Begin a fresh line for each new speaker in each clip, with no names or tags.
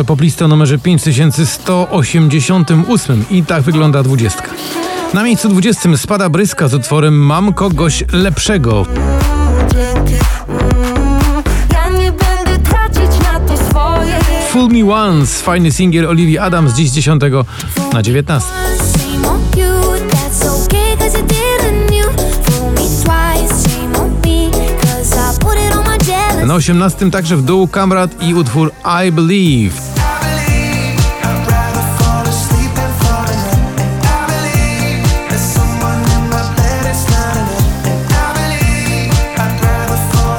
To poplista o numerze 5188 i tak wygląda dwudziestka. Na miejscu 20 spada Bryska z utworem Mam kogoś lepszego. Fool Me Once, fajny singiel Olivia Adams dziś z 10 na 19.
Shame on you, that's okay cause you didn't you Fool me twice, shame on me Cause I put it on my jealous
Na 18 także w dół Kamrat i utwór I Believe.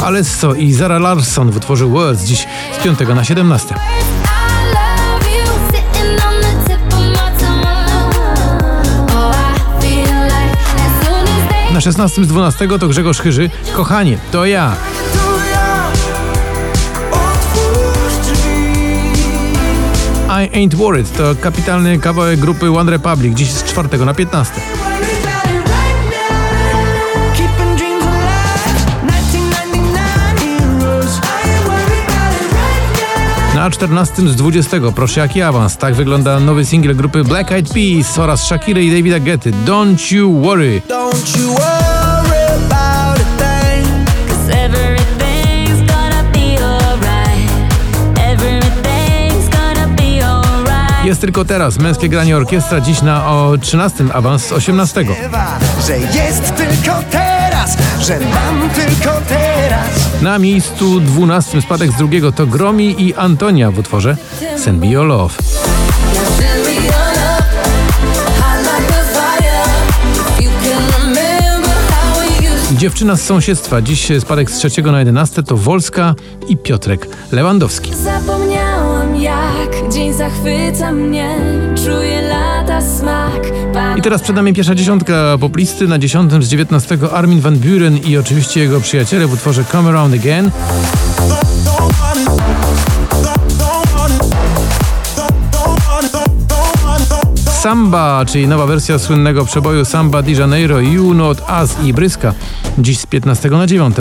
Alesso i Zara Larsson w utworze Words dziś z 5 na 17.
I love you, sitting on the tip of my tongue Oh, I feel like as soon as they
Na 16 z 12 to Grzegorz Chyży. Kochanie, to ja. I Ain't Worried to kapitalny kawałek grupy One Republic, dziś z 4 na 15. Na 14 z 20 proszę jaki awans. Tak wygląda nowy singiel grupy Black Eyed Peas oraz Shakiry i Davida Getty. Don't you worry.
Don't you worry
Jest tylko teraz męskie granie orkiestra dziś na o 13 awans z 18.
Bywa, Że jest tylko teraz, że mam tylko teraz.
Na miejscu 12 spadek z drugiego to Gromi i Antonia w utworze Send Me Your Love. Dziewczyna z sąsiedztwa, dziś spadek z trzeciego na 11 to Wolska i Piotrek Lewandowski.
Zapomniałam jak dzień zachwyca mnie Czuję lata smak
I teraz przed nami pierwsza dziesiątka poplisty na dziesiątym z 19 Armin van Buren i oczywiście jego przyjaciele w utworze Come Around Again. Samba, czyli nowa wersja słynnego przeboju Samba de Janeiro, You Not Us i Bryska, dziś z 15 na 9.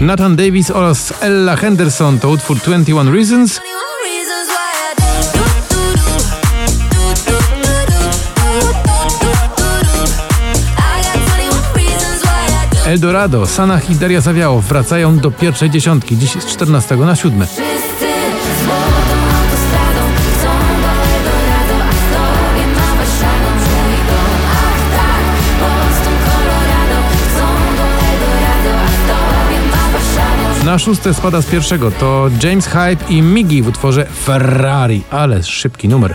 Nathan Davis oraz Ella Henderson to utwór 21 Reasons. Eldorado, Sanach i Daria Zawiało wracają do pierwszej dziesiątki, dziś z 14 na 7. Na szóste spada z pierwszego. To James Hype i Miggy w utworze Ferrari, ale szybki numer.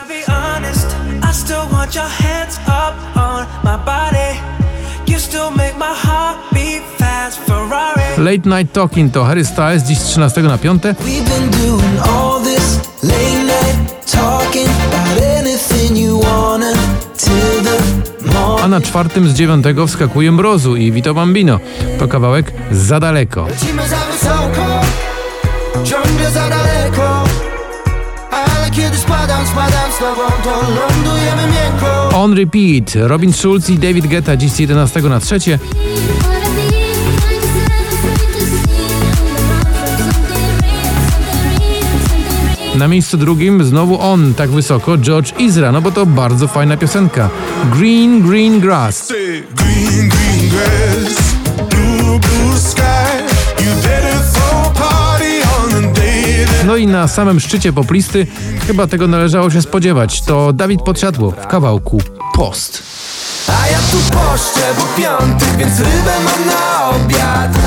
Late Night Talking to Harry Styles, dziś z 13 na 5. na czwartym z dziewiątego wskakuje Mrozu i Vito Bambino. To kawałek za daleko.
Lecimy za wysoko, ciągle za daleko. Ale kiedy spadam, spadam z tobą, to lądujemy miękko.
On Repeat, Robin Schulz i David Guetta dziś z 11 na 3. Na miejscu drugim znowu on, tak wysoko, George Izra, no bo to bardzo fajna piosenka. Green, Green Grass.
Green, green grass, blue, sky.
No i na samym szczycie poplisty, chyba tego należało się spodziewać, to Dawid Podsiadło w kawałku Post.
A ja tu poszczę, bo piątek, więc rybę mam na obiad.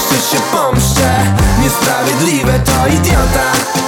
I zemszczę się, pomszczę, niesprawiedliwe to idiota.